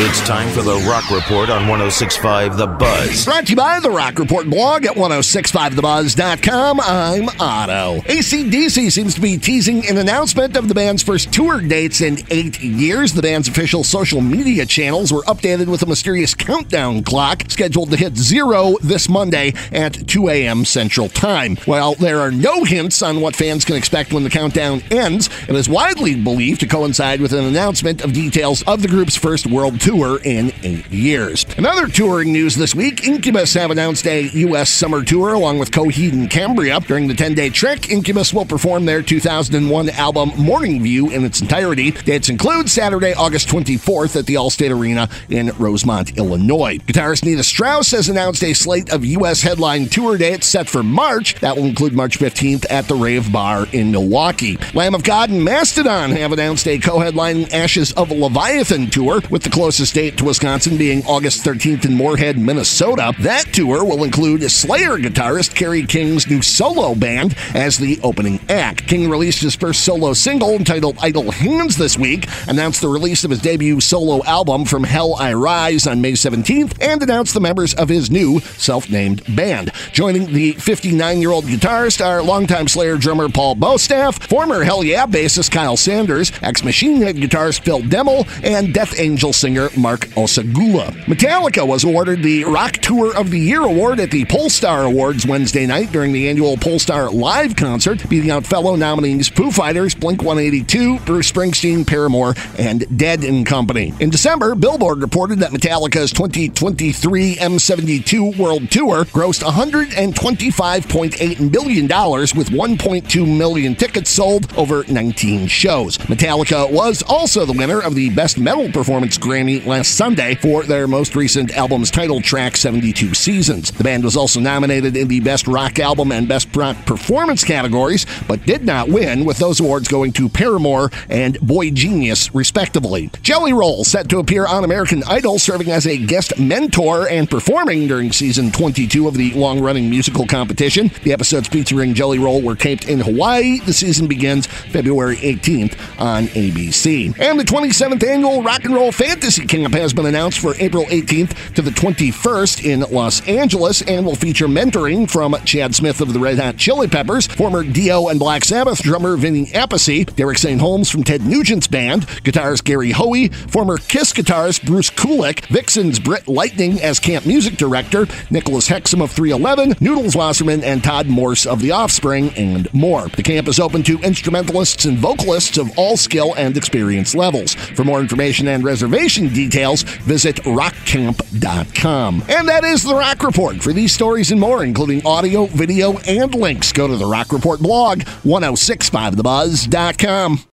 It's time for the Rock Report on 1065 The Buzz. Brought to you by the Rock Report blog at 1065thebuzz.com. I'm Otto. ACDC seems to be teasing an announcement of the band's first tour dates in eight years. The band's official social media channels were updated with a mysterious countdown clock scheduled to hit zero this Monday at 2 a.m. Central Time. While there are no hints on what fans can expect when the countdown ends, it is widely believed to coincide with an announcement of details of the group's first world tour in eight years. Another touring news this week Incubus have announced a U.S. summer tour along with Coheed and Cambria. During the 10 day trek, Incubus will perform their 2001 album Morning View in its entirety. Dates include Saturday, August 24th at the Allstate Arena in Rosemont, Illinois. Guitarist Nita Strauss has announced a slate of U.S. headline tour dates set for March. That will include March 15th at the Rave Bar in Milwaukee. Lamb of God and Mastodon have announced a co headlining Ashes of Leviathan tour, with the closest date to Wisconsin being August 13th in Moorhead, Minnesota. That tour will include Slayer guitarist Kerry King's new solo band as the opening act. King released his first solo single entitled Idle Hands this week, announced the release of his debut solo album From Hell I Rise on May 17th, and announced the members of his new self named band. Joining the 59 year old guitarist are longtime Slayer drummer Paul Bostaph, former Hell Yeah bassist Kyle Sanders, ex Machine Head guitarist Phil Demmel, and Death Angel singer Mark Osegueda. Metallica was awarded the Rock Tour of the Year award at the Pollstar Awards Wednesday night during the annual Pollstar Live concert, beating out fellow nominees Foo Fighters, Blink 182, Bruce Springsteen, Paramore, and Dead and Company. In December, Billboard reported that Metallica's 2023 M72 World Tour grossed $125.8 million with 1.2 million tickets sold over 19 shows. Metallica was also the winner of the Best Metal Performance Grammy last Sunday for their most recent album's title track, 72 Seasons. The band was also nominated in the Best Rock Album and Best Rock Performance categories, but did not win, with those awards going to Paramore and Boy Genius, respectively. Jelly Roll, set to appear on American Idol, serving as a guest mentor and performing during season 22 of the long running musical competition. The episodes featuring Jelly Roll were taped in Hawaii. The season begins February 18th on ABC. And the 27th annual Rock and Roll Fantasy Camp has been announced for April 18th to the 21st in Los Angeles and will feature mentoring from Chad Smith of the Red Hot Chili Peppers, former Dio and Black Sabbath drummer Vinny Appice, Derek St. Holmes from Ted Nugent's band, guitarist Gary Hoey, former Kiss guitarist Bruce Kulick, Vixen's Britt Lightning as camp music director, Nicholas Hexum of 311, Noodles Wasserman, and Todd Morse of The Offspring, and more. The camp is open to instrumentalists and vocalists of all skill and experience levels. For more information and details, visit rockcamp.com. And that is the Rock Report. For these stories and more, including audio, video, and links, go to the Rock Report blog, 1065thebuzz.com.